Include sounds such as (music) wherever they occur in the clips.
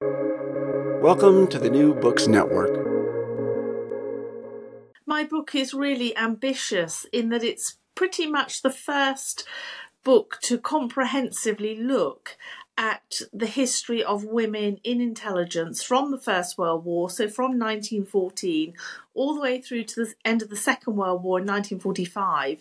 Welcome to the New Books Network. My book is really ambitious in that it's pretty much the first book to comprehensively look at the history of women in intelligence from the First World War, so from 1914 all the way through to the end of the Second World War in 1945.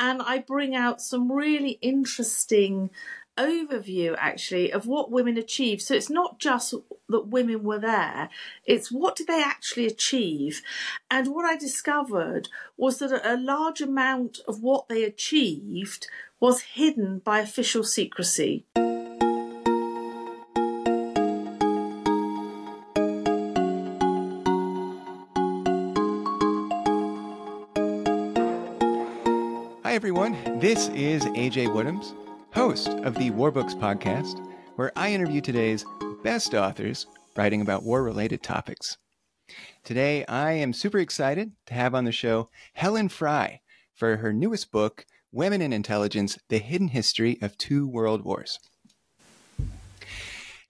And I bring out some really interesting overview actually of what women achieved. So it's not just that women were there it's what did they actually achieve? And what i discovered was that a large amount of what they achieved was hidden by official secrecy. Hi, everyone. This is AJ Woodhams, host of the War Books podcast, where I interview today's best authors writing about war related topics. Today, I am super excited to have on the show Helen Fry for her newest book, Women in Intelligence The Hidden History of Two World Wars.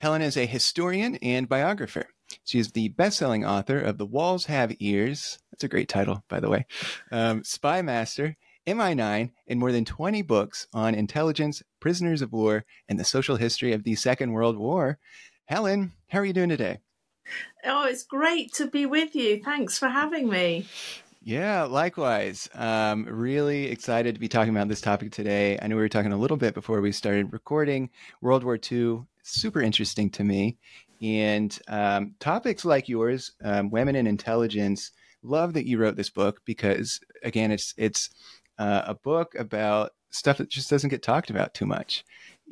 Helen is a historian and biographer. She is the best selling author of The Walls Have Ears. That's a great title, by the way. Um, Spy Master MI9 and more than 20 books on intelligence, prisoners of war, and the social history of the Second World War. Helen, how are you doing today? Oh, it's great to be with you. Thanks for having me. Yeah, likewise. Um, really excited to be talking about this topic today. I know we were talking a little bit before we started recording. World War II, super interesting to me. And um, topics like yours, um, women in intelligence, love that you wrote this book because, again, it's it's uh, a book about stuff that just doesn't get talked about too much.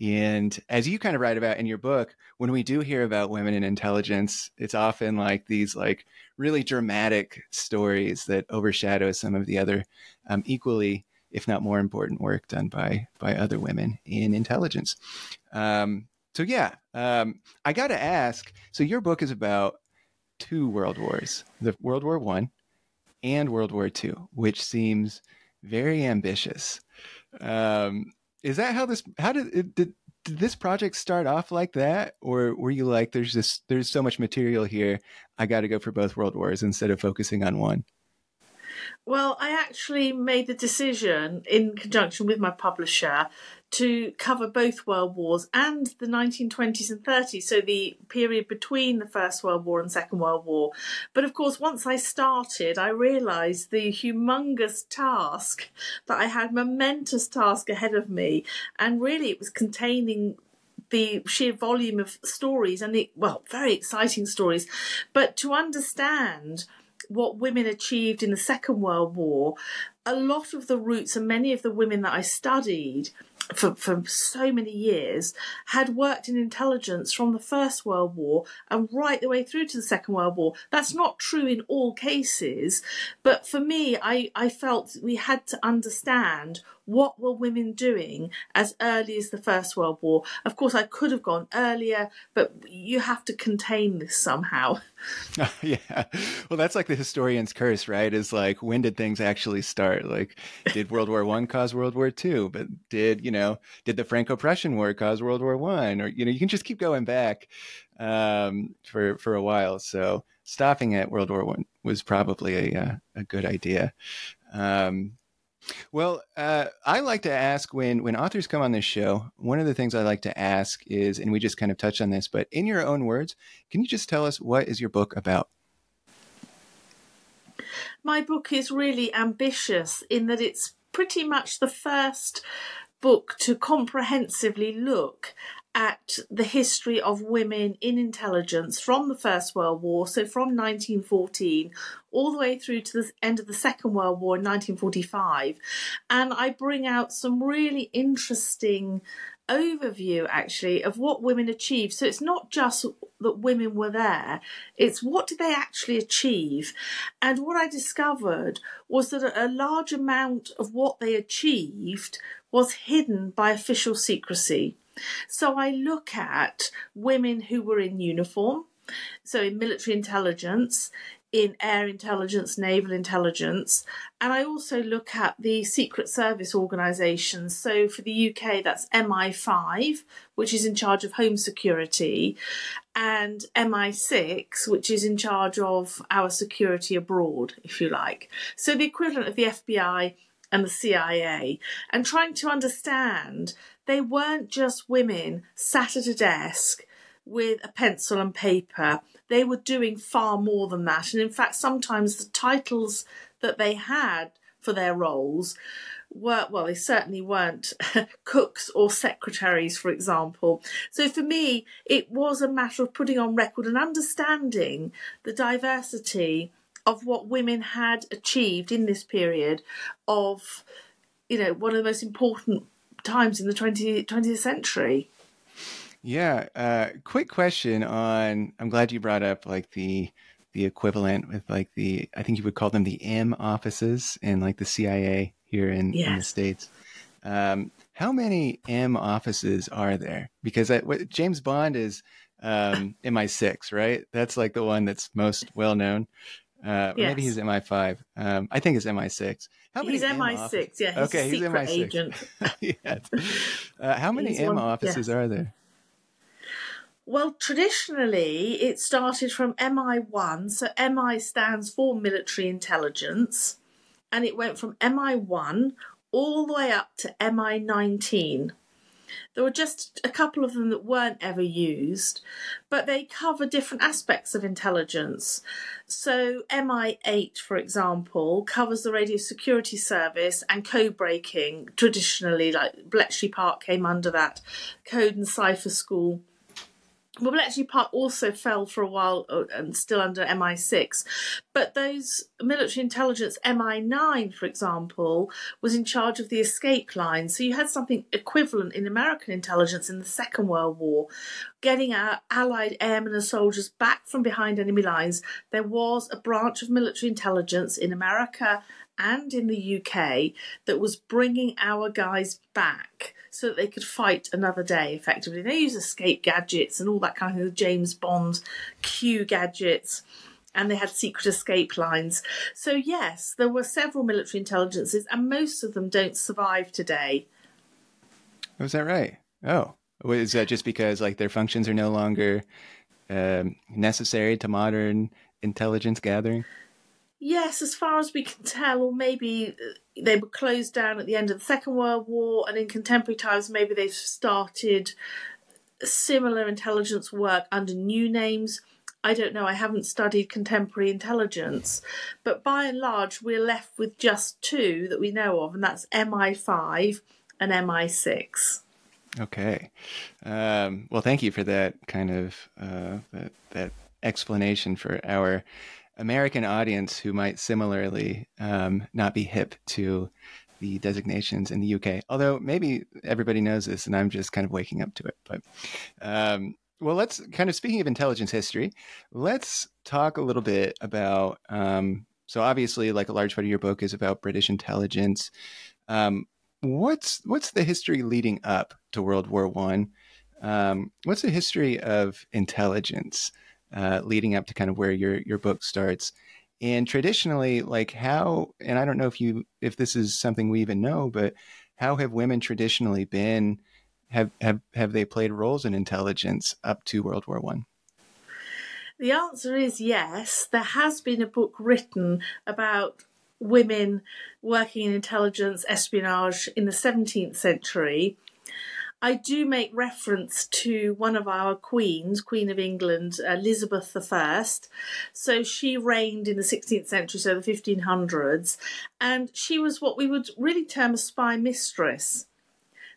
And as you kind of write about in your book, when we do hear about women in intelligence, it's often like these like really dramatic stories that overshadow some of the other um, equally, if not more important work done by by other women in intelligence. Um, so yeah, um, I got to ask. So your book is about two world wars: the World War One and World War Two, which seems very ambitious. Um, is that how this? How did did did this project start off like that, or were you like, "There's just there's so much material here, I got to go for both world wars instead of focusing on one"? Well, I actually made the decision in conjunction with my publisher to cover both world wars and the 1920s and 30s, so the period between the First World War and Second World War. But of course, once I started, I realised the humongous task that I had, momentous task ahead of me, and really it was containing the sheer volume of stories and the well very exciting stories but to understand what women achieved in the Second World War, a lot of the roots and many of the women that I studied for, for so many years had worked in intelligence from the First World War and right the way through to the Second World War. That's not true in all cases, but for me, I, I felt we had to understand what were women doing as early as the First World War. Of course, I could have gone earlier, but you have to contain this somehow. (laughs) (laughs) yeah. Well, that's like the historian's curse, right? Is like, when did things actually start? Like, did World War One cause World War Two? But did, you know, did the Franco-Prussian War cause World War One? Or, you know, you can just keep going back um, for, for a while. So stopping at World War One was probably a, uh, a good idea. Um, well, uh, I like to ask when when authors come on this show. One of the things I like to ask is, and we just kind of touched on this, but in your own words, can you just tell us what is your book about? My book is really ambitious in that it's pretty much the first book to comprehensively look at the history of women in intelligence from the First World War, so from 1914 all the way through to the end of the Second World War in 1945. And I bring out some really interesting overview actually of what women achieved. So it's not just that women were there it's what did they actually achieve? And what i discovered was that a large amount of what they achieved was hidden by official secrecy so I look at women who were in uniform, so in military intelligence, in air intelligence, naval intelligence, and I also look at the Secret Service organisations. So for the UK, that's MI5, which is in charge of home security, and MI6, which is in charge of our security abroad, if you like. So the equivalent of the FBI and the CIA, and trying to understand they weren't just women sat at a desk with a pencil and paper they were doing far more than that. And in fact, sometimes the titles that they had for their roles were, well, they certainly weren't (laughs) cooks or secretaries, for example. So for me, it was a matter of putting on record and understanding the diversity of what women had achieved in this period of, you know, one of the most important times in the 20th, 20th century. Yeah. Uh, quick question on. I'm glad you brought up like the the equivalent with like the I think you would call them the M offices in like the CIA here in, yes. in the states. Um, how many M offices are there? Because I, what, James Bond is um, MI6, right? That's like the one that's most well known. Uh, yes. Maybe he's MI5. Um, I think it's MI6. How many he's M MI6. Offices? Yeah, he's okay, a secret he's MI6. agent. (laughs) yes. Uh, how many he's M one, offices yeah. are there? Well, traditionally, it started from MI1. So MI stands for military intelligence, and it went from MI1 all the way up to MI19. There were just a couple of them that weren't ever used, but they cover different aspects of intelligence. So, MI8, for example, covers the radio security service and code breaking. Traditionally, like Bletchley Park came under that code and cipher school well, Bletchley Park also fell for a while uh, and still under MI6. But those military intelligence, MI9, for example, was in charge of the escape line. So you had something equivalent in American intelligence in the Second World War, getting our Allied airmen and soldiers back from behind enemy lines. There was a branch of military intelligence in America and in the UK that was bringing our guys back so that they could fight another day effectively. They use escape gadgets and all that kind of James Bond Q gadgets. And they had secret escape lines. So, yes, there were several military intelligences, and most of them don't survive today. Was that right? Oh, is that just because like their functions are no longer um, necessary to modern intelligence gathering? Yes, as far as we can tell, or maybe uh, they were closed down at the end of the Second World War, and in contemporary times, maybe they've started similar intelligence work under new names. I don't know, I haven't studied contemporary intelligence, but by and large, we're left with just two that we know of, and that's MI5 and MI6. Okay. Um, well, thank you for that kind of uh, that, that explanation for our American audience who might similarly um, not be hip to the designations in the UK. Although maybe everybody knows this, and I'm just kind of waking up to it. But um, well, let's kind of speaking of intelligence history, let's talk a little bit about. Um, so obviously, like a large part of your book is about British intelligence. Um, what's what's the history leading up to World War One? Um, what's the history of intelligence? Uh, leading up to kind of where your your book starts. And traditionally, like how, and I don't know if you if this is something we even know, but how have women traditionally been? Have have have they played roles in intelligence up to World War One? The answer is yes. There has been a book written about women working in intelligence espionage in the 17th century I do make reference to one of our queens, Queen of England, Elizabeth I. So she reigned in the 16th century, so the 1500s, and she was what we would really term a spy mistress.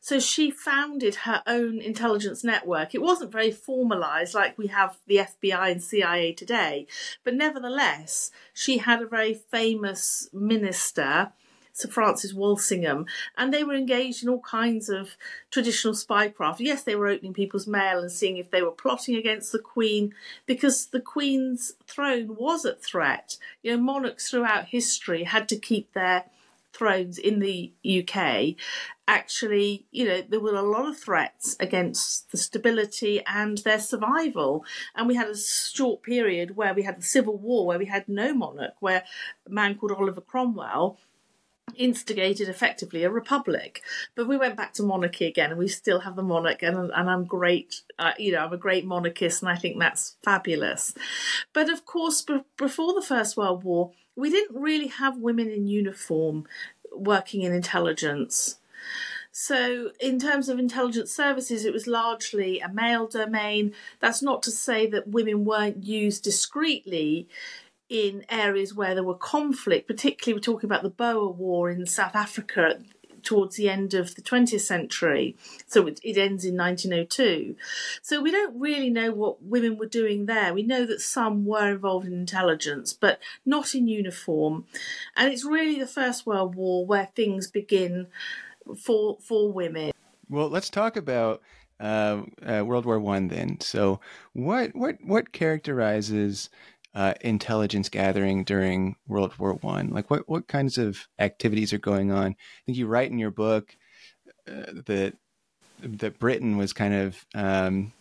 So she founded her own intelligence network. It wasn't very formalized like we have the FBI and CIA today, but nevertheless, she had a very famous minister Sir Francis Walsingham, and they were engaged in all kinds of traditional spycraft. Yes, they were opening people's mail and seeing if they were plotting against the Queen, because the Queen's throne was at threat. You know, monarchs throughout history had to keep their thrones in the UK, actually, you know, there were a lot of threats against the stability and their survival. And we had a short period where we had the Civil War, where we had no monarch, where a man called Oliver Cromwell instigated effectively a republic. But we went back to monarchy again, and we still have the monarch, and, and I'm great. Uh, you know, I'm a great monarchist, and I think that's fabulous. But of course, b- before the First World War, we didn't really have women in uniform working in intelligence. So, in terms of intelligence services, it was largely a male domain. That's not to say that women weren't used discreetly in areas where there were conflict, particularly we're talking about the Boer War in South Africa towards the end of the 20th century. So it, it, ends in 1902. So we don't really know what women were doing there. We know that some were involved in intelligence, but not in uniform. And it's really the First World War where things begin for for women. Well, let's talk about uh, uh, World War One then. So, what what what characterizes uh, intelligence gathering during World War One? Like, what what kinds of activities are going on? I think you write in your book uh, that that Britain was kind of um,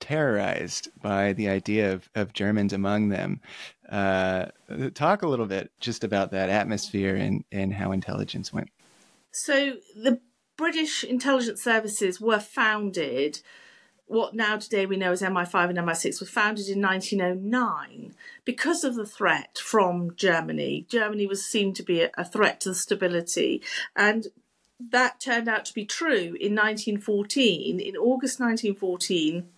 terrorized by the idea of, of Germans among them. Uh, talk a little bit just about that atmosphere and, and how intelligence went. So the British intelligence services were founded what now today we know as MI5 and MI6 was founded in 1909 because of the threat from Germany. Germany was seen to be a, threat to the stability, and that turned out to be true in 1914. In August 1914,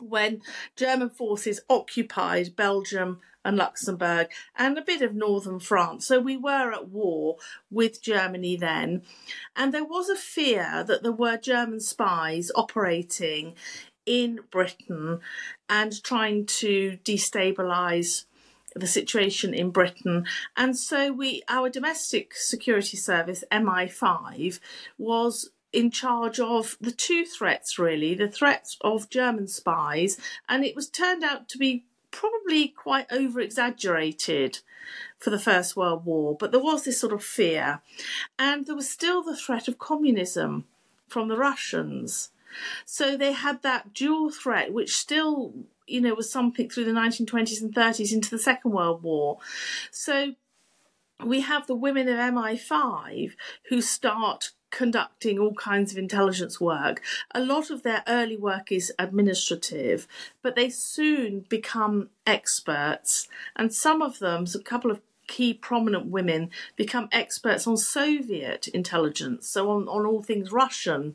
when German forces occupied Belgium and Luxembourg and a bit of northern France. So we were at war with Germany then. And there was a fear that there were German spies operating in Britain and trying to destabilise the situation in Britain. And so we our domestic security service, MI5, was in charge of the two threats really, the threats of German spies, and it was turned out to be probably quite over exaggerated for the First World War, but there was this sort of fear. And there was still the threat of communism from the Russians. So they had that dual threat, which still, you know, was something through the 1920s and 30s into the Second World War. So we have the women of MI5 who start conducting all kinds of intelligence work. A lot of their early work is administrative, but they soon become experts, and some of them, so a couple of key prominent women, become experts on Soviet intelligence, so on, on all things Russian.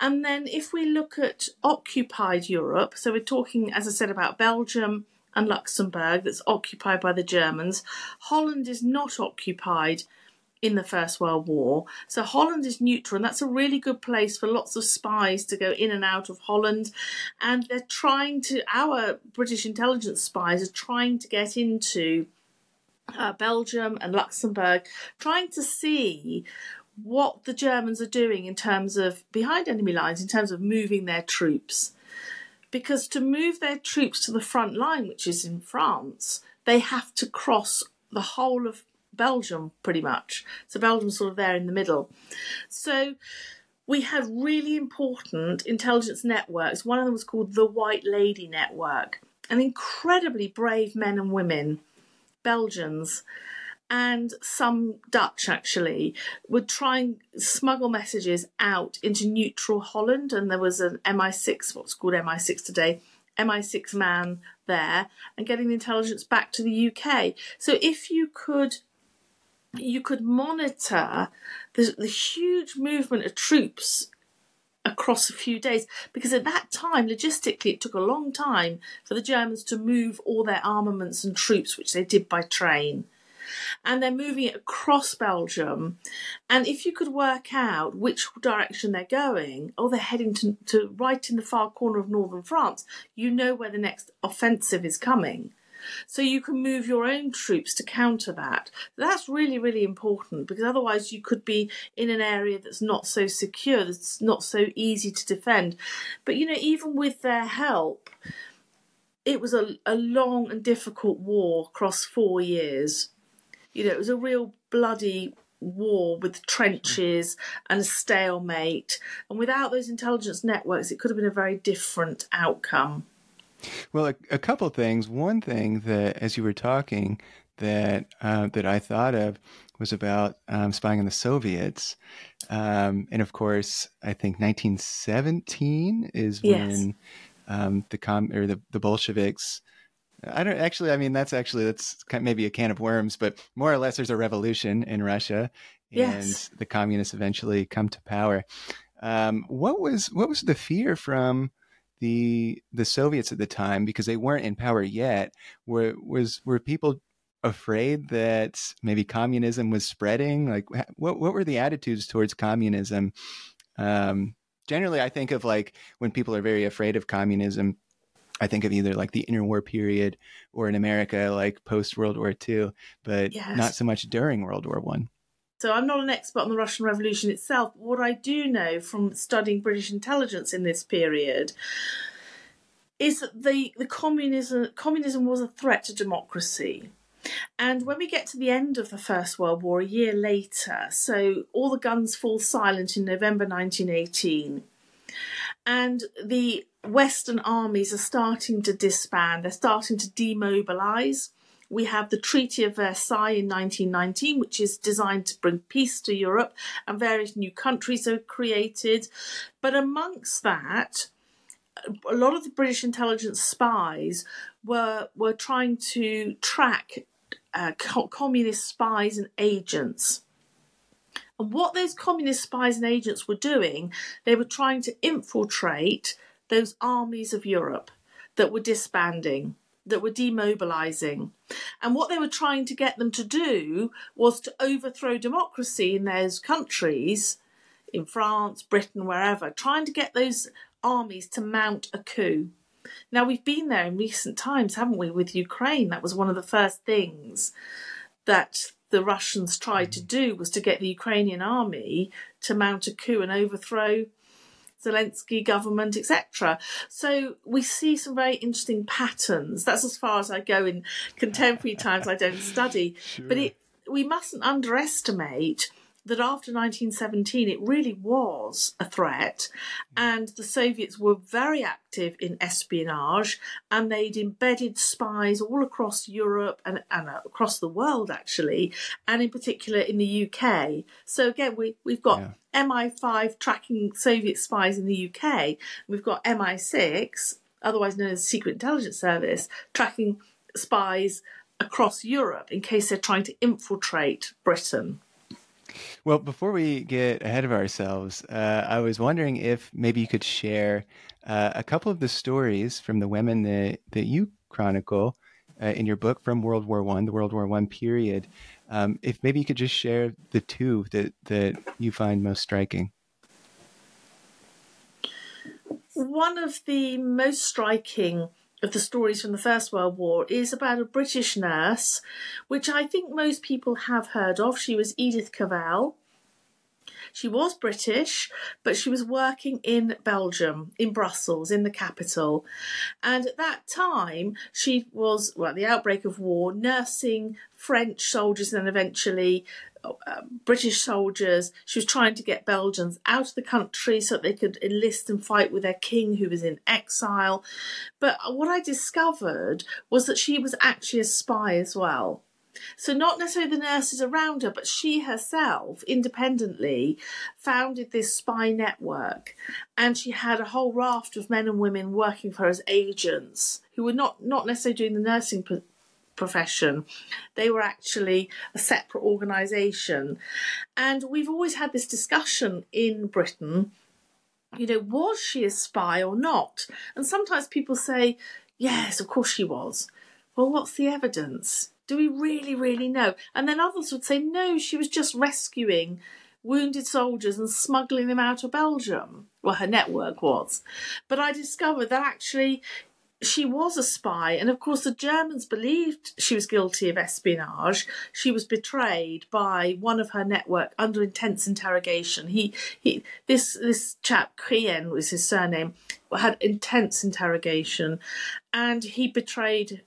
And then if we look at occupied Europe, so we're talking, as I said, about Belgium and Luxembourg, that's occupied by the Germans. Holland is not occupied in the First World War. So Holland is neutral, and that's a really good place for lots of spies to go in and out of Holland. And they're trying to, our British intelligence spies are trying to get into uh, Belgium and Luxembourg, trying to see what the Germans are doing in terms of behind enemy lines, in terms of moving their troops. Because to move their troops to the front line, which is in France, they have to cross the whole of Belgium, pretty much. So Belgium's sort of there in the middle. So we had really important intelligence networks. One of them was called the White Lady Network, and incredibly brave men and women, Belgians, and some Dutch actually, would try and smuggle messages out into neutral Holland. And there was an MI6, what's called MI6 today, MI6 man there, and getting the intelligence back to the UK. So if you could you could monitor the, the huge movement of troops across a few days because at that time logistically it took a long time for the Germans to move all their armaments and troops which they did by train. And they're moving it across Belgium. And if you could work out which direction they're going oh they're heading to, to right in the far corner of northern France you know where the next offensive is coming so you can move your own troops to counter that. That's really, really important because otherwise you could be in an area that's not so secure, that's not so easy to defend. But you know, even with their help, it was a, a long and difficult war across four years. You know, it was a real bloody war with trenches and stalemate. And without those intelligence networks, it could have been a very different outcome. Well, a, a couple things. One thing that, as you were talking, that uh, that I thought of was about um, spying on the Soviets, um, and of course, I think 1917 is yes. when um, the com or the, the Bolsheviks. I don't actually. I mean, that's actually that's maybe a can of worms, but more or less, there's a revolution in Russia, and yes. the communists eventually come to power. Um, what was what was the fear from the the Soviets at the time because they weren't in power yet? Were was were people afraid that maybe communism was spreading? Like, what what were the attitudes towards communism? Um, generally, I think of like when people are very afraid of communism, I think of either like the interwar period or in America, like post World War II, but yes. not so much during World War One. So I'm not an expert on the Russian Revolution itself. But what I do know from studying British intelligence in this period is that the, the communism communism was a threat to democracy. And when we get to the end of the First World War, a year later, so all the guns fall silent in November 1918, and the Western armies are starting to disband, they're starting to demobilise. We have the Treaty of Versailles in 1919, which is designed to bring peace to Europe, and various new countries are created. But amongst that, a lot of the British intelligence spies were were trying to track uh, communist spies and agents. And what those communist spies and agents were doing, they were trying to infiltrate those armies of Europe that were disbanding, that were demobilizing. And what they were trying to get them to do was to overthrow democracy in those countries, in France, Britain, wherever, trying to get those armies to mount a coup. Now, we've been there in recent times, haven't we, with Ukraine? That was one of the first things that the Russians tried to do was to get the Ukrainian army to mount a coup and overthrow Zelensky government, etc. So we see some very interesting patterns. That's as far as I go in contemporary times. I don't study, sure. but it, we mustn't underestimate that after 1917 it really was a threat hmm. and the Soviets were very active in espionage and they'd embedded spies all across Europe and, and across the world actually and in particular in the UK. So again we, we've got yeah. MI5 tracking Soviet spies in the UK, we've got MI6 otherwise known as Secret Intelligence Service tracking spies across Europe in case they're trying to infiltrate Britain. Well, before we get ahead of ourselves, uh, I was wondering if maybe you could share uh, a couple of the stories from the women that, that you chronicle uh, in your book from World War One, the World War One period. Um, if maybe you could just share the two that that you find most striking. One of the most striking of the stories from the First World War is about a British nurse, which I think most people have heard of. She was Edith Cavell. She was British, but she was working in Belgium, in Brussels, in the capital. And at that time, she was, well, at the outbreak of war, nursing French soldiers and eventually British soldiers. She was trying to get Belgians out of the country so that they could enlist and fight with their king who was in exile. But what I discovered was that she was actually a spy as well. So, not necessarily the nurses around her, but she herself independently founded this spy network. And she had a whole raft of men and women working for her as agents who were not, not necessarily doing the nursing profession. They were actually a separate organisation. And we've always had this discussion in Britain you know, was she a spy or not? And sometimes people say, yes, of course she was. Well, what's the evidence? Do we really, really know? And then others would say, no, she was just rescuing wounded soldiers and smuggling them out of Belgium. Well, her network was. But I discovered that actually she was a spy, and of course, the Germans believed she was guilty of espionage. She was betrayed by one of her network under intense interrogation. He, he, this this chap Quien was his surname, had intense interrogation, and he betrayed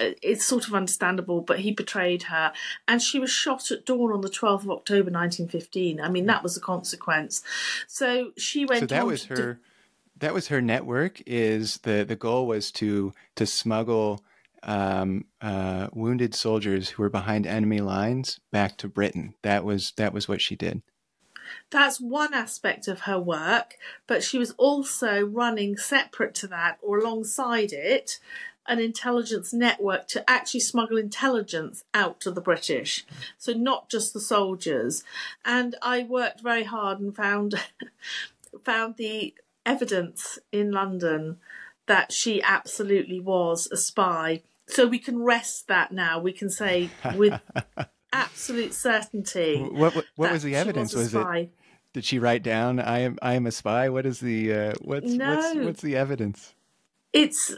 uh, it's sort of understandable, but he betrayed her. And she was shot at dawn on the 12th of October 1915. I mean, that was the consequence. So she went So that was to her. That was her network. Is the the goal was to to smuggle um, uh, wounded soldiers who were behind enemy lines back to Britain. That was that was what she did. That's one aspect of her work, but she was also running separate to that or alongside it an intelligence network to actually smuggle intelligence out to the British. So not just the soldiers. And I worked very hard and found (laughs) found the evidence in London that she absolutely was a spy. So we can rest that now. We can say with (laughs) absolute certainty. What what, what was the evidence? a Was, it did she write down I am I am a spy? What is the uh, what's what's No. what's the evidence? It's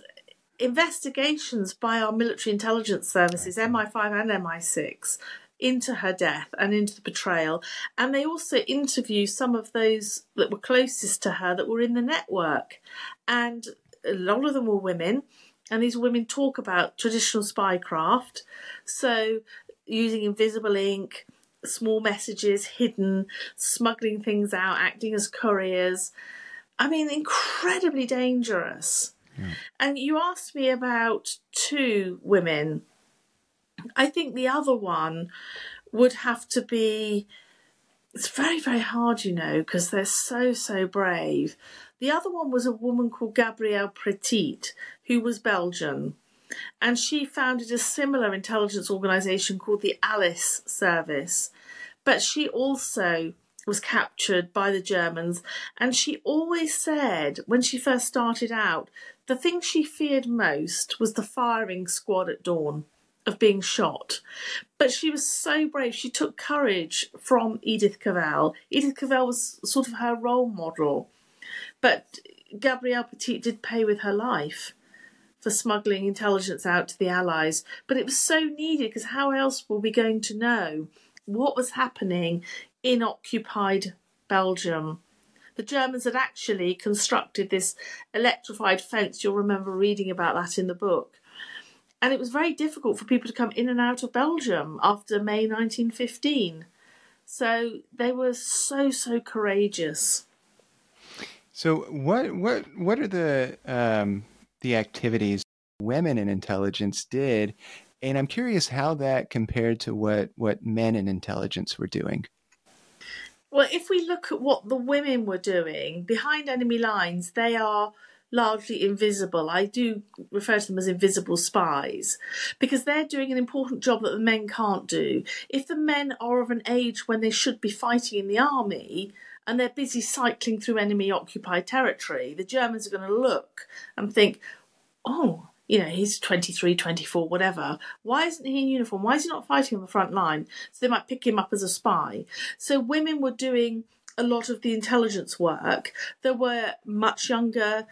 investigations by our military intelligence services, MI5 and MI6, into her death and into the betrayal. And they also interview some of those that were closest to her that were in the network. And a lot of them were women. And these women talk about traditional spycraft. So using invisible ink, small messages hidden, smuggling things out, acting as couriers. I mean, incredibly dangerous. And you asked me about two women. I think the other one would have to be. It's very, very hard, you know, because they're so, so brave. The other one was a woman called Gabrielle Petit, who was Belgian. And she founded a similar intelligence organisation called the Alice Service. But she also was captured by the Germans. And she always said, when she first started out, the thing she feared most was the firing squad at dawn of being shot. But she was so brave. She took courage from Edith Cavell. Edith Cavell was sort of her role model. But Gabrielle Petit did pay with her life for smuggling intelligence out to the Allies. But it was so needed because how else were we going to know what was happening in occupied Belgium? The Germans had actually constructed this electrified fence. You'll remember reading about that in the book. And it was very difficult for people to come in and out of Belgium after May 1915. So they were so, so courageous. So what what what are the um, the activities women in intelligence did? And I'm curious how that compared to what what men in intelligence were doing. Well, if we look at what the women were doing behind enemy lines, they are largely invisible. I do refer to them as invisible spies because they're doing an important job that the men can't do. If the men are of an age when they should be fighting in the army and they're busy cycling through enemy occupied territory, the Germans are going to look and think, oh, you know, he's 23, 24, whatever. Why isn't he in uniform? Why is he not fighting on the front line? So they might pick him up as a spy. So women were doing a lot of the intelligence work. There were much younger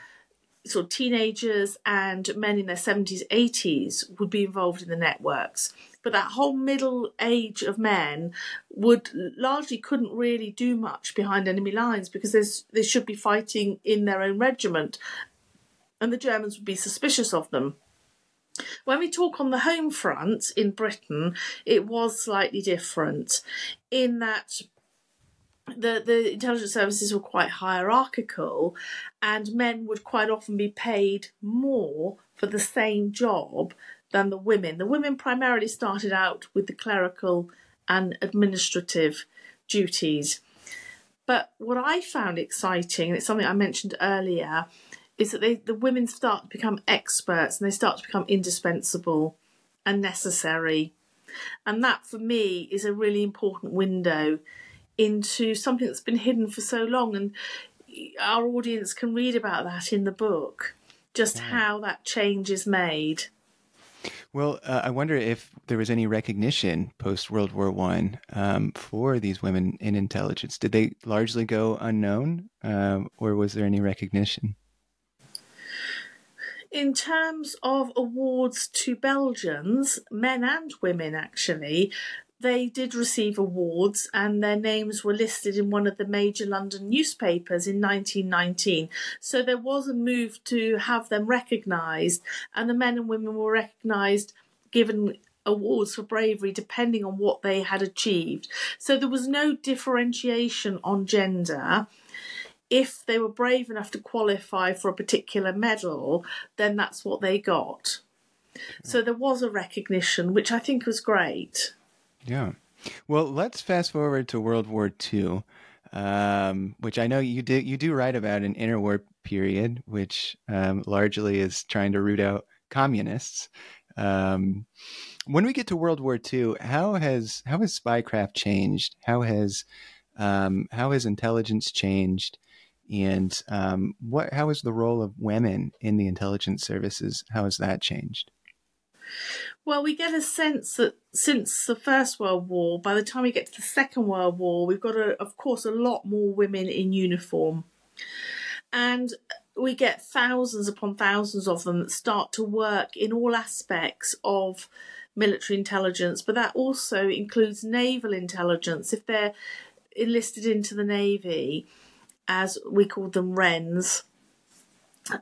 sort of teenagers and men in their 70s, 80s would be involved in the networks. But that whole middle age of men would largely couldn't really do much behind enemy lines because they should be fighting in their own regiment and the Germans would be suspicious of them. When we talk on the home front in Britain, it was slightly different in that the, the intelligence services were quite hierarchical, and men would quite often be paid more for the same job than the women. The women primarily started out with the clerical and administrative duties. But what I found exciting, and it's something I mentioned earlier, is that they, the women start to become experts and they start to become indispensable and necessary. And that for me is a really important window into something that's been hidden for so long. And our audience can read about that in the book, just how that change is made. Well, uh, I wonder if there was any recognition post World War One um, for these women in intelligence. Did they largely go unknown, um, or was there any recognition? In terms of awards to Belgians, men and women actually, they did receive awards and their names were listed in one of the major London newspapers in 1919. So there was a move to have them recognised, and the men and women were recognised, given awards for bravery depending on what they had achieved. So there was no differentiation on gender. If they were brave enough to qualify for a particular medal, then that's what they got. So there was a recognition, which I think was great. Yeah. Well, let's fast forward to World War II, um, which I know you do you do write about an interwar period, which um, largely is trying to root out communists. Um, when we get to World War II, how has how has spycraft changed? How has um, how has intelligence changed? And um, what how is the role of women in the intelligence services? How has that changed? Well, we get a sense that since the First World War, by the time we get to the Second World War, we've got, a, of course, a lot more women in uniform. And we get thousands upon thousands of them that start to work in all aspects of military intelligence, but that also includes naval intelligence. If they're enlisted into the Navy, as we call them WRENs,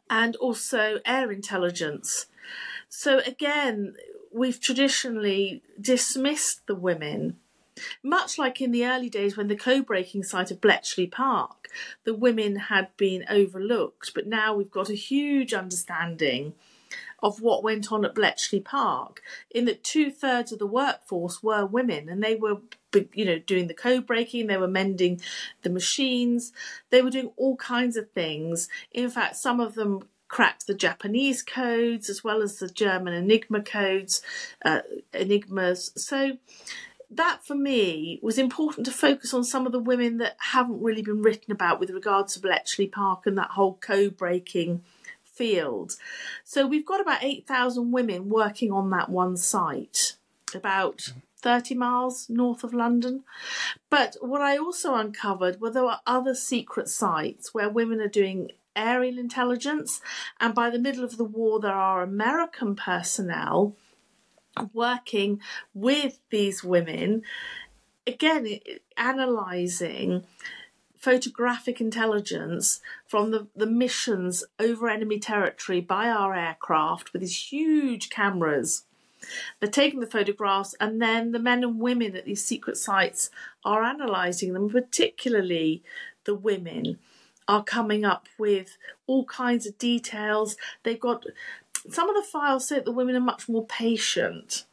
and also air intelligence. So again, we've traditionally dismissed the women, much like in the early days when the code breaking site of Bletchley Park, the women had been overlooked, but now we've got a huge understanding of what went on at Bletchley Park, in that two thirds of the workforce were women, and they were, you know, doing the code breaking, they were mending the machines, they were doing all kinds of things. In fact, some of them cracked the Japanese codes as well as the German Enigma codes, uh, Enigmas. So that for me was important to focus on some of the women that haven't really been written about with regards to Bletchley Park and that whole code breaking field. So we've got about 8,000 women working on that one site, about 30 miles north of London. But what I also uncovered were there were other secret sites where women are doing aerial intelligence. And by the middle of the war, there are American personnel working with these women, again, analysing photographic intelligence from the, the missions over enemy territory by our aircraft with these huge cameras. They're taking the photographs, and then the men and women at these secret sites are analysing them, particularly the women are coming up with all kinds of details. They've got some of the files say that the women are much more patient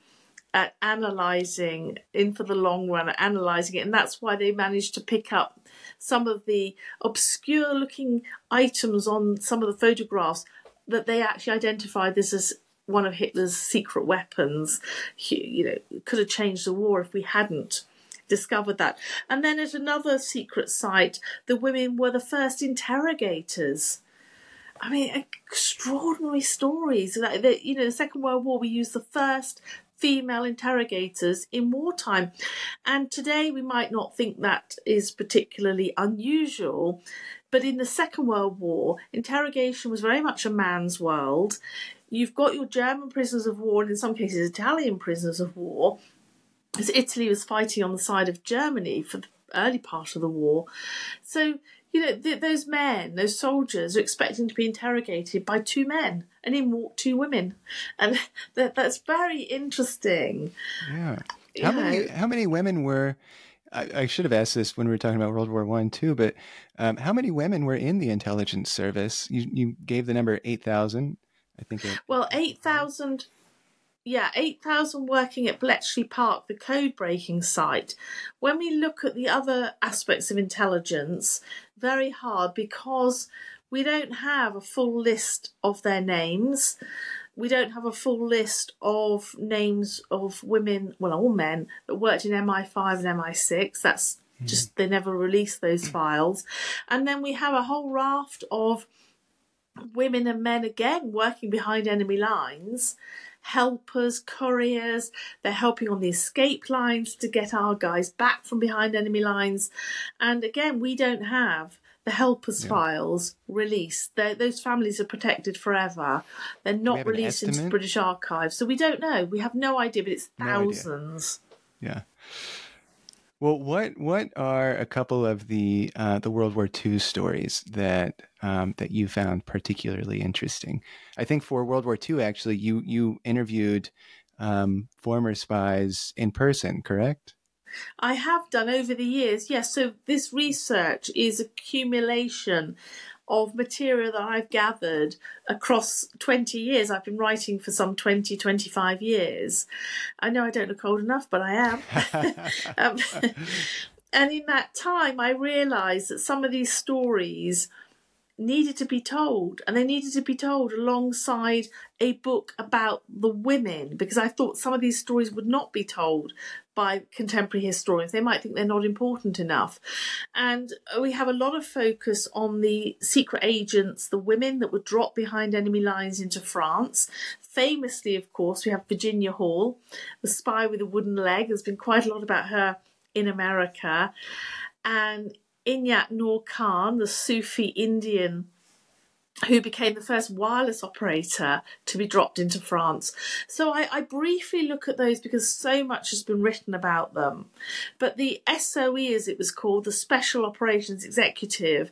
at analysing in for the long run, analysing it, and that's why they managed to pick up some of the obscure looking items on some of the photographs that they actually identified this as one of Hitler's secret weapons. You know, could have changed the war if we hadn't discovered that. And then at another secret site, the women were the first interrogators. I mean, extraordinary stories. That, that you know, the Second World War, we used the first female interrogators in wartime. And today we might not think that is particularly unusual, but in the Second World War, interrogation was very much a man's world. You've got your German prisoners of war, and in some cases, Italian prisoners of war, as Italy was fighting on the side of Germany for the early part of the war. So, you know, th- those men, those soldiers, are expecting to be interrogated by two men, and in walk two women, and (laughs) that, that's very interesting. Yeah. How many? How many women were? I, I, should have asked this when we were talking about World War One too. But um, how many women were in the intelligence service? You you gave the number eight thousand. I think. It, well, eight thousand yeah, 8,000 working at Bletchley Park, the code breaking site. When we look at the other aspects of intelligence, very hard because we don't have a full list of their names. We don't have a full list of names of women, well, all men, that worked in MI5 and MI6. That's mm. just, they never released those files. And then we have a whole raft of women and men again working behind enemy lines helpers, couriers. They're helping on the escape lines to get our guys back from behind enemy lines. And again, we don't have the helpers yeah. files released. They're, those families are protected forever. They're not released into the British archives. So we don't know. We have no idea, but it's thousands. Yeah. Well, what what are a couple of the uh, the World War II stories that um, that you found particularly interesting? I think for World War II, actually, you you interviewed um, former spies in person, correct? I have done over the years, yes. So this research is accumulation of material that I've gathered across 20 years. I've been writing for some 20, 25 years. I know I don't look old enough, but I am. (laughs) um, (laughs) and in that time, I realised that some of these stories needed to be told, and they needed to be told alongside a book about the women because I thought some of these stories would not be told by contemporary historians. They might think they're not important enough. And we have a lot of focus on the secret agents, the women that were dropped behind enemy lines into France. Famously, of course, we have Virginia Hall, the spy with a wooden leg. There's been quite a lot about her in America. And Inayat Noor Khan, the Sufi Indian who became the first wireless operator to be dropped into France. So I, I, briefly look at those because so much has been written about them. But the SOE, as it was called, the Special Operations Executive,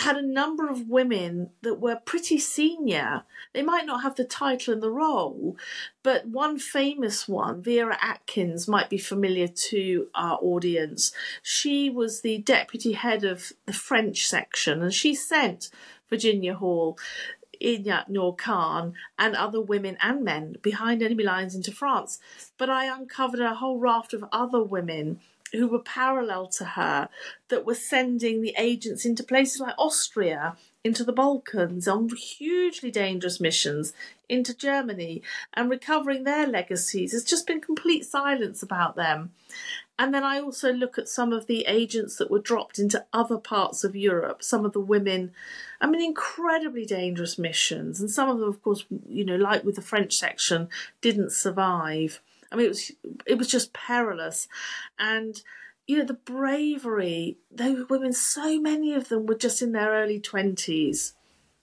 had a number of women that were pretty senior. They might not have the title and the role, but one famous one, Vera Atkins, might be familiar to our audience. She was the deputy head of the French section, and she sent Virginia Hall, Inayat Noor Khan, and other women and men behind enemy lines into France. But I uncovered a whole raft of other women who were parallel to her that were sending the agents into places like Austria, into the Balkans, on hugely dangerous missions into Germany and recovering their legacies. There's just been complete silence about them. And then I also look at some of the agents that were dropped into other parts of Europe, some of the women, I mean, incredibly dangerous missions. And some of them, of course, you know, like with the French section, didn't survive. I mean, it was, it was just perilous. And, you know, the bravery, those women, so many of them were just in their early 20s.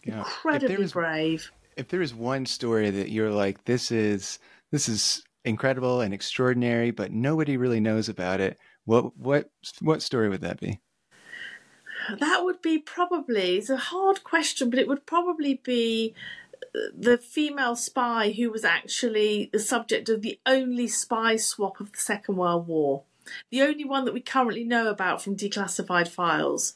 Yeah. Incredibly was, brave. If there is one story that you're like, this is, this is incredible and extraordinary, but nobody really knows about it. What what what story would that be? That would be probably it's a hard question, but it would probably be the female spy who was actually the subject of the only spy swap of the Second World War the only one that we currently know about from declassified files.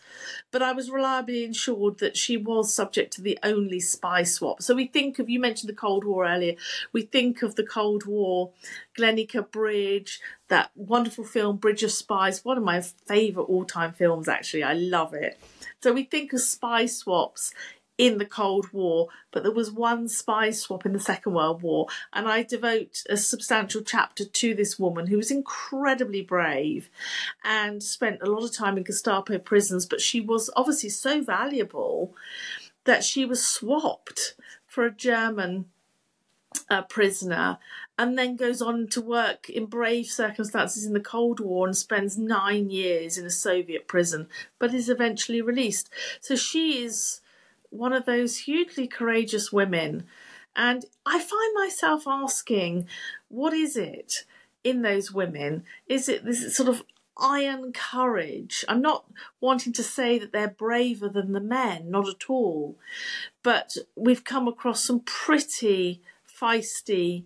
But I was reliably assured that she was subject to the only spy swap. So we think of, you mentioned the Cold War earlier, we think of the Cold War, Glienicke Bridge, that wonderful film Bridge of Spies, one of my favourite all time films, actually. I love it. So we think of spy swaps in the Cold War, but there was one spy swap in the Second World War, and I devote a substantial chapter to this woman who was incredibly brave and spent a lot of time in Gestapo prisons, but she was obviously so valuable that she was swapped for a German uh, prisoner and then goes on to work in brave circumstances in the Cold War and spends nine years in a Soviet prison, but is eventually released. So she is one of those hugely courageous women. And I find myself asking, what is it in those women? Is it this sort of iron courage? I'm not wanting to say that they're braver than the men, not at all. But we've come across some pretty feisty,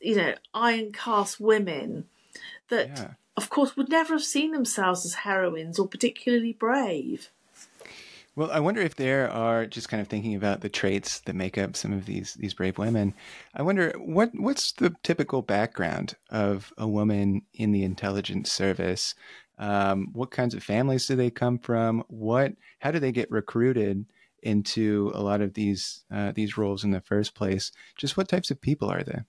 you know, iron cast women that, yeah. of course, would never have seen themselves as heroines or particularly brave. Well, I wonder if there are just kind of thinking about the traits that make up some of these these brave women. I wonder what what's the typical background of a woman in the intelligence service. Um, what kinds of families do they come from? What how do they get recruited into a lot of these uh, these roles in the first place? Just what types of people are they?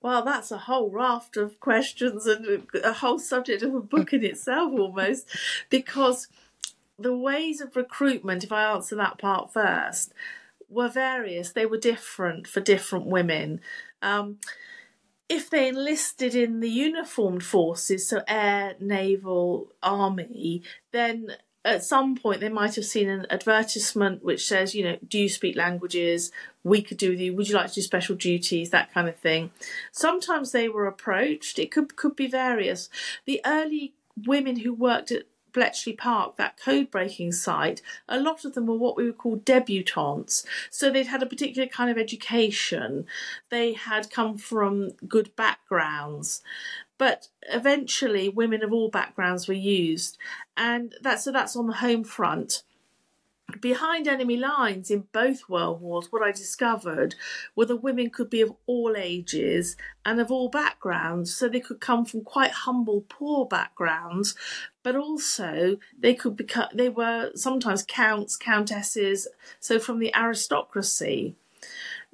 Well, that's a whole raft of questions and a whole subject of a book in itself, almost, because the ways of recruitment, if I answer that part first, were various. They were different for different women. Um, if they enlisted in the uniformed forces, so air, naval, army, then at some point they might have seen an advertisement which says, you know, do you speak languages? We could do with you. Would you like to do special duties? That kind of thing. Sometimes they were approached. It could could be various. The early women who worked at Bletchley Park, that code breaking site, a lot of them were what we would call debutantes. So they'd had a particular kind of education, they had come from good backgrounds. But eventually, women of all backgrounds were used, and that so that's on the home front behind enemy lines in both world wars, what I discovered were the women could be of all ages and of all backgrounds. So they could come from quite humble, poor backgrounds, but also they could become, they were sometimes counts, countesses, so from the aristocracy.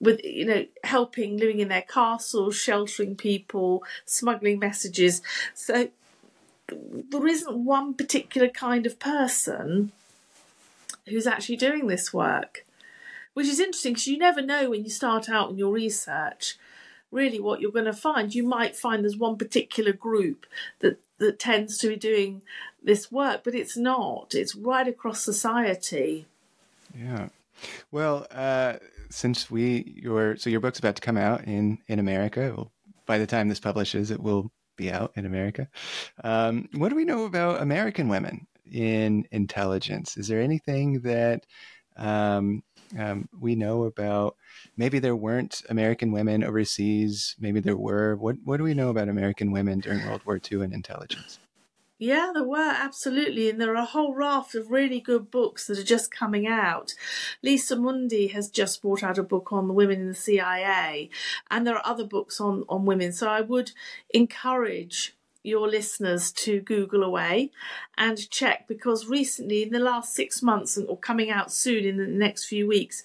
With you know, helping, living in their castles, sheltering people, smuggling messages. So there isn't one particular kind of person who's actually doing this work, which is interesting because you never know when you start out in your research really what you're going to find. You might find there's one particular group that that tends to be doing this work, but it's not. It's right across society. Yeah. Well, uh, since we your so your book's about to come out in in America. Well, by the time this publishes, it will be out in America. Um, what do we know about American women in intelligence? Is there anything that um, um, we know about? Maybe there weren't American women overseas. Maybe there were. What What do we know about American women during World War II in intelligence? Yeah, there were absolutely, and there are a whole raft of really good books that are just coming out. Lisa Mundy has just brought out a book on the women in the CIA, and there are other books on on women. So I would encourage your listeners to Google away and check because recently, in the last six months, or coming out soon in the next few weeks,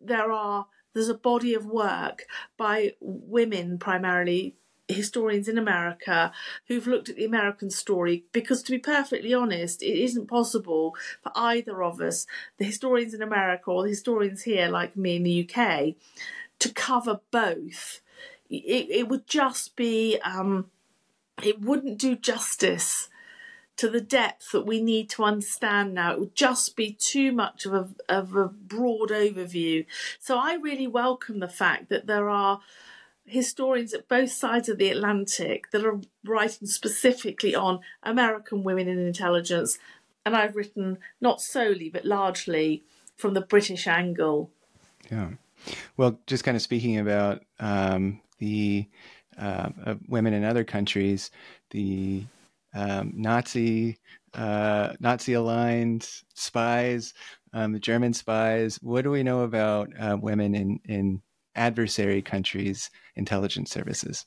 there are there's a body of work by women primarily historians in America who've looked at the American story because, to be perfectly honest, it isn't possible for either of us, the historians in America or the historians here, like me in the UK, to cover both. It, it would just be um, it wouldn't do justice to the depth that we need to understand now. It would just be too much of a, of a broad overview. So I really welcome the fact that there are historians at both sides of the Atlantic that are writing specifically on American women in intelligence. And I've written not solely, but largely from the British angle. Yeah. Well, just kind of speaking about um, the uh, of women in other countries, the um, Nazi uh, Nazi aligned spies, um, the German spies. What do we know about uh, women in in adversary countries' intelligence services?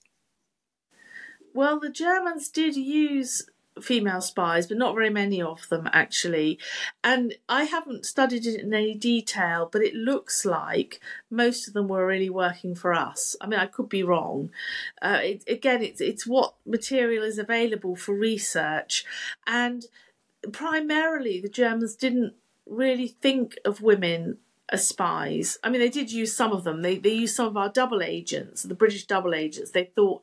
Well, the Germans did use female spies, but not very many of them actually. And I haven't studied it in any detail, but it looks like most of them were really working for us. I mean, I could be wrong. Uh, it, again, it's it's what material is available for research, and primarily the Germans didn't really think of women as spies. I mean, they did use some of them. They they used some of our double agents, the British double agents. They thought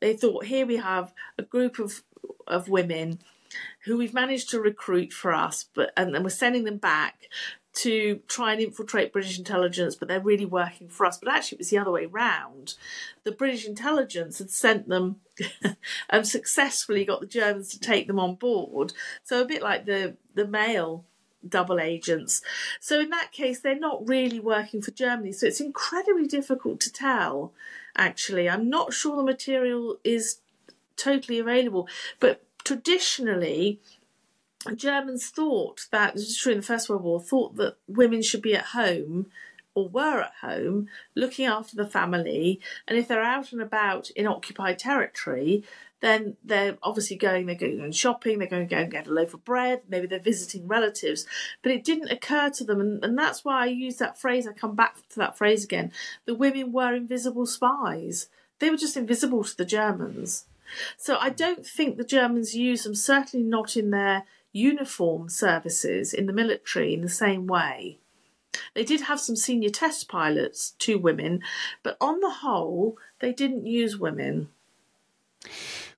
they thought here we have a group of of women who we've managed to recruit for us, but and then we're sending them back to try and infiltrate British intelligence, but they're really working for us. But actually, it was the other way round. The British intelligence had sent them (laughs) and successfully got the Germans to take them on board. So a bit like the the male double agents. So in that case, they're not really working for Germany. So it's incredibly difficult to tell. Actually, I'm not sure the material is totally available. But traditionally, Germans thought that, true in the First World War, thought that women should be at home or were at home looking after the family. And if they're out and about in occupied territory, then they're obviously going, they're going shopping, they're going to go and get a loaf of bread, maybe they're visiting relatives. But it didn't occur to them, and, and that's why I use that phrase, I come back to that phrase again. The women were invisible spies. They were just invisible to the Germans. So I don't think the Germans use them, certainly not in their uniform services in the military in the same way. They did have some senior test pilots, two women, but on the whole, they didn't use women.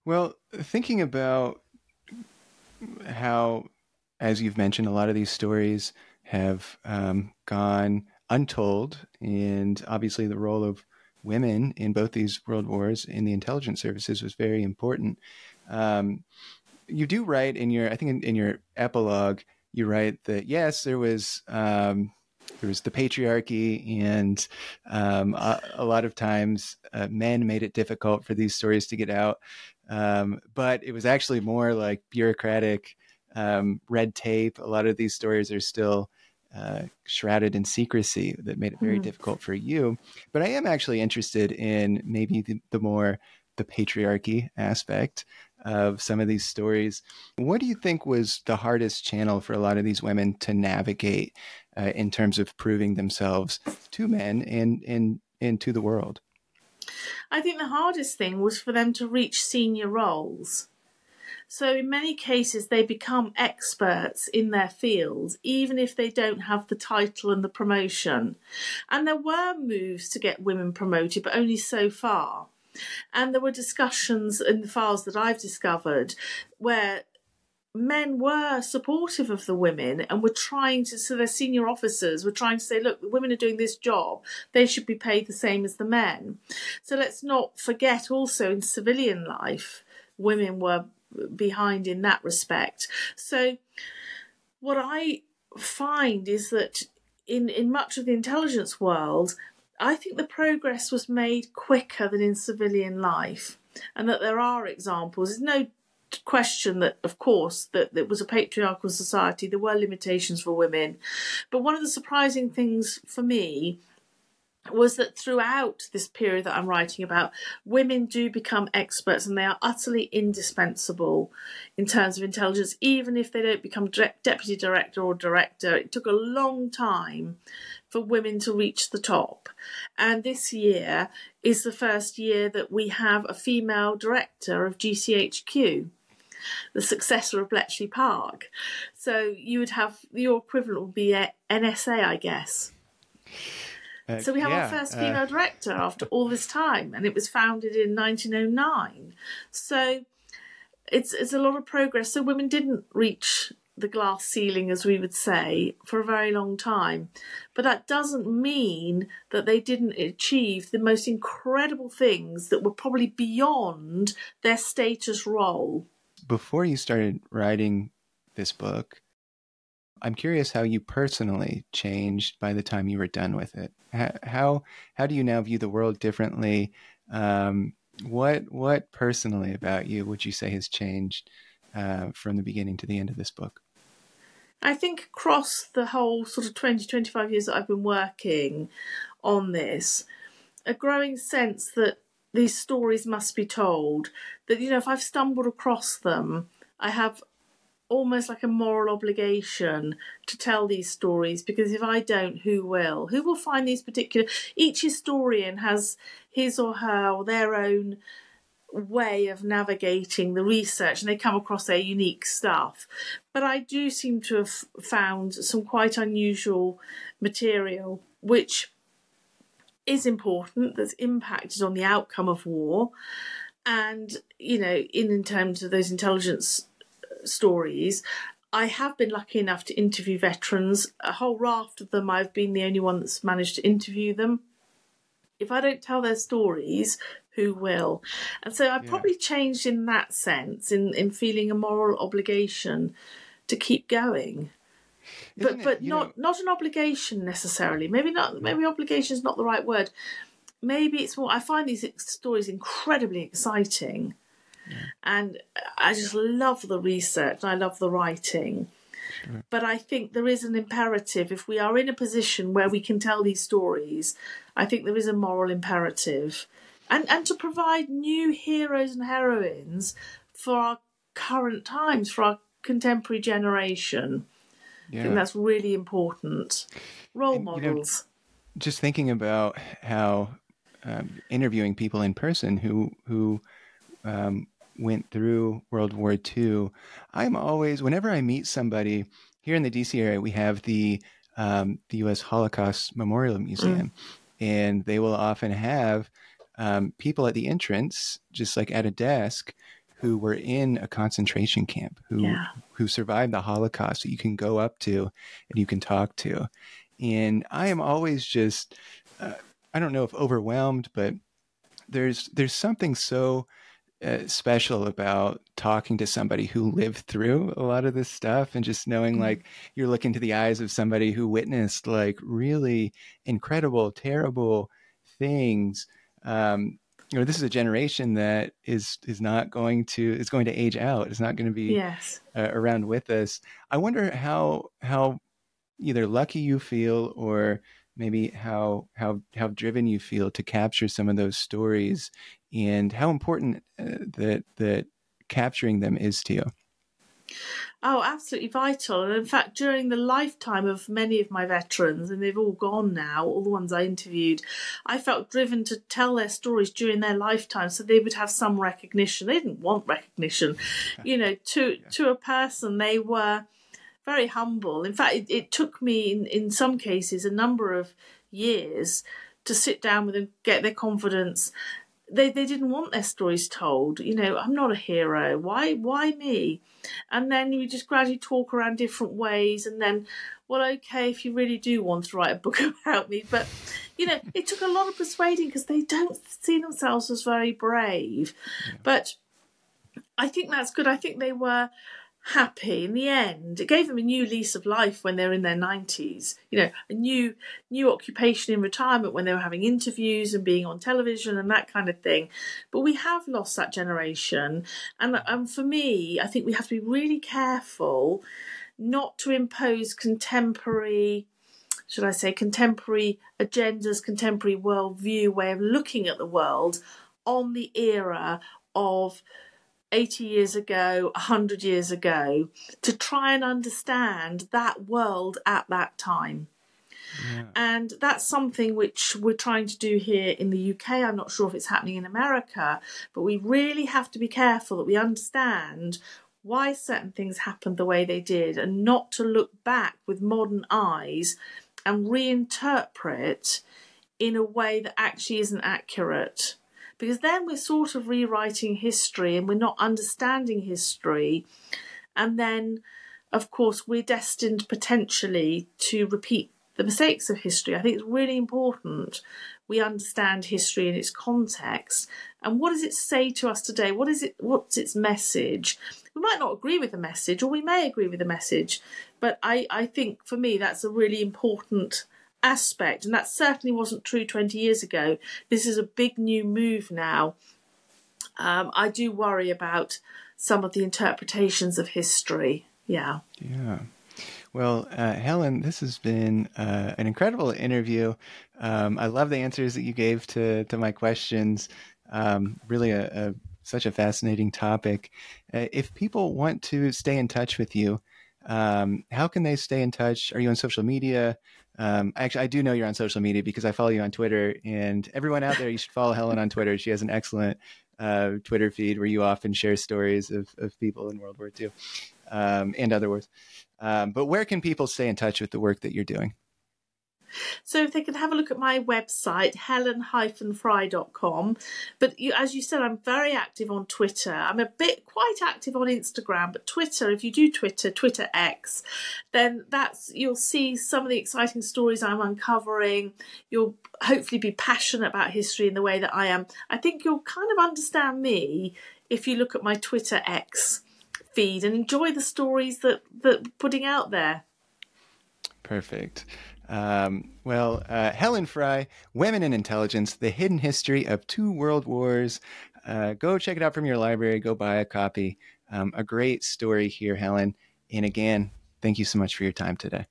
Well, thinking about how as you've mentioned, a lot of these stories have um, gone untold, and obviously the role of women in both these world wars in the intelligence services was very important. Um, you do write in your, I think in, in your epilogue, you write that yes, there was um, there was the patriarchy, and um, a, a, lot of times uh, men made it difficult for these stories to get out. Um, but it was actually more like bureaucratic um, red tape. A lot of these stories are still uh, shrouded in secrecy that made it very mm. difficult for you. But I am actually interested in maybe the, the more the patriarchy aspect of some of these stories. What do you think was the hardest channel for a lot of these women to navigate uh, in terms of proving themselves to men and, and, and to the world? I think the hardest thing was for them to reach senior roles. So, in many cases, they become experts in their fields, even if they don't have the title and the promotion. And there were moves to get women promoted, but only so far. And there were discussions in the files that I've discovered where men were supportive of the women and were trying to so their senior officers were trying to say look the women are doing this job they should be paid the same as the men so let's not forget also in civilian life women were behind in that respect. So, what I find is that in, in much of the intelligence world, I think the progress was made quicker than in civilian life, and that there are examples. There's no question that, of course, that it was a patriarchal society. There were limitations for women, but one of the surprising things for me was that throughout this period that I'm writing about, women do become experts and they are utterly indispensable in terms of intelligence, even if they don't become deputy director or director. It took a long time for women to reach the top. And this year is the first year that we have a female director of GCHQ the successor of Bletchley Park. So you would have your equivalent would be NSA, I guess. Uh, so we have yeah, our first uh, female uh, director after all this time, and it was founded in 1909. So it's it's a lot of progress. So women didn't reach the glass ceiling, as we would say, for a very long time. But that doesn't mean that they didn't achieve the most incredible things that were probably beyond their status role. Before you started writing this book, I'm curious how you personally changed by the time you were done with it. How how do you now view the world differently? Um, what what personally about you would you say has changed uh, from the beginning to the end of this book? I think across the whole sort of 20, 25 years that I've been working on this, a growing sense that these stories must be told. That, you know, if I've stumbled across them, I have almost like a moral obligation to tell these stories because if I don't, who will? Who will find these particular? Each historian has his or her or their own way of navigating the research and they come across their unique stuff. But I do seem to have found some quite unusual material which is important, that's impacted on the outcome of war. And, you know, in, in terms of those intelligence stories. I have been lucky enough to interview veterans. A whole raft of them, I've been the only one that's managed to interview them. If I don't tell their stories, who will? And so I've yeah. probably changed in that sense, in, in feeling a moral obligation to keep going. Isn't but but not know... not an obligation necessarily. Maybe not. Maybe obligation is not the right word. Maybe it's more. I find these stories incredibly exciting, and I just love the research, I love the writing. But I think there is an imperative. If we are in a position where we can tell these stories, I think there is a moral imperative. And, and to provide new heroes and heroines for our current times, for our contemporary generation. Yeah. I think that's really important. Role and, models. You know, just thinking about how um, interviewing people in person who who um, went through World War II, I'm always, whenever I meet somebody here in the DC area, we have the um, the U.S. Holocaust Memorial Museum, mm. and they will often have um, people at the entrance, just like at a desk, who were in a concentration camp, who Yeah. who survived the Holocaust that you can go up to and you can talk to. And I am always just, uh, I don't know if overwhelmed, but there's there's something so special about talking to somebody who lived through a lot of this stuff and just knowing Mhm. like you're looking to the eyes of somebody who witnessed like really incredible, terrible things. Um, you know, this is a generation that is is not going to is going to age out. It's not going to be Yes. uh, around with us. I wonder how how either lucky you feel or maybe how how how driven you feel to capture some of those stories and how important uh, that that capturing them is to you. Oh, absolutely vital. And in fact, during the lifetime of many of my veterans, and they've all gone now, all the ones I interviewed, I felt driven to tell their stories during their lifetime so they would have some recognition. They didn't want recognition. You know, to to a person, they were very humble. In fact, it, it took me, in, in some cases, a number of years to sit down with them, get their confidence. They, they didn't want their stories told. You know, I'm not a hero. Why why me? and then we just gradually talk around different ways and then well okay if you really do want to write a book (laughs) about me but you know it took a lot of persuading because they don't see themselves as very brave but i think that's good i think they were happy in the end. It gave them a new lease of life when they're in their 90s you know a new new occupation in retirement when they were having interviews and being on television and that kind of thing. But we have lost that generation. And and for me i think we have to be really careful not to impose contemporary should i say contemporary agendas contemporary worldview way of looking at the world on the era of 80 years ago, 100 years ago, to try and understand that world at that time. Yeah. And that's something which we're trying to do here in the UK. I'm not sure if it's happening in America, but we really have to be careful that we understand why certain things happened the way they did and not to look back with modern eyes and reinterpret in a way that actually isn't accurate because then we're sort of rewriting history and we're not understanding history. And then, of course, we're destined potentially to repeat the mistakes of history. I think it's really important we understand history in its context and what does it say to us today? What is it? What's its message? We might not agree with the message, or we may agree with the message, but I, I think for me that's a really important aspect, and that certainly wasn't true 20 years ago. This is a big new move now. Um, I do worry about some of the interpretations of history. Yeah. Yeah. Well, uh, Helen, this has been uh, an incredible interview. Um, I love the answers that you gave to to my questions. Um, really, a, a, such a fascinating topic. Uh, if people want to stay in touch with you, um, how can they stay in touch? Are you on social media? Um, actually, I do know you're on social media because I follow you on Twitter. And everyone out there, you should follow Helen on Twitter. She has an excellent uh, Twitter feed where you often share stories of, of people in World War II um, and other wars. Um, but where can people stay in touch with the work that you're doing? So if they can have a look at my website, helen-fry.com. But you, as you said, I'm very active on Twitter. I'm a bit quite active on Instagram, but Twitter, if you do Twitter, Twitter X, then that's you'll see some of the exciting stories I'm uncovering. You'll hopefully be passionate about history in the way that I am. I think you'll kind of understand me if you look at my Twitter X feed and enjoy the stories that that putting out there. Perfect. Um, well, uh, Helen Fry, Women in Intelligence The Hidden History of Two World Wars. Uh, go check it out from your library. Go buy a copy. Um, a great story here, Helen. And again, thank you so much for your time today.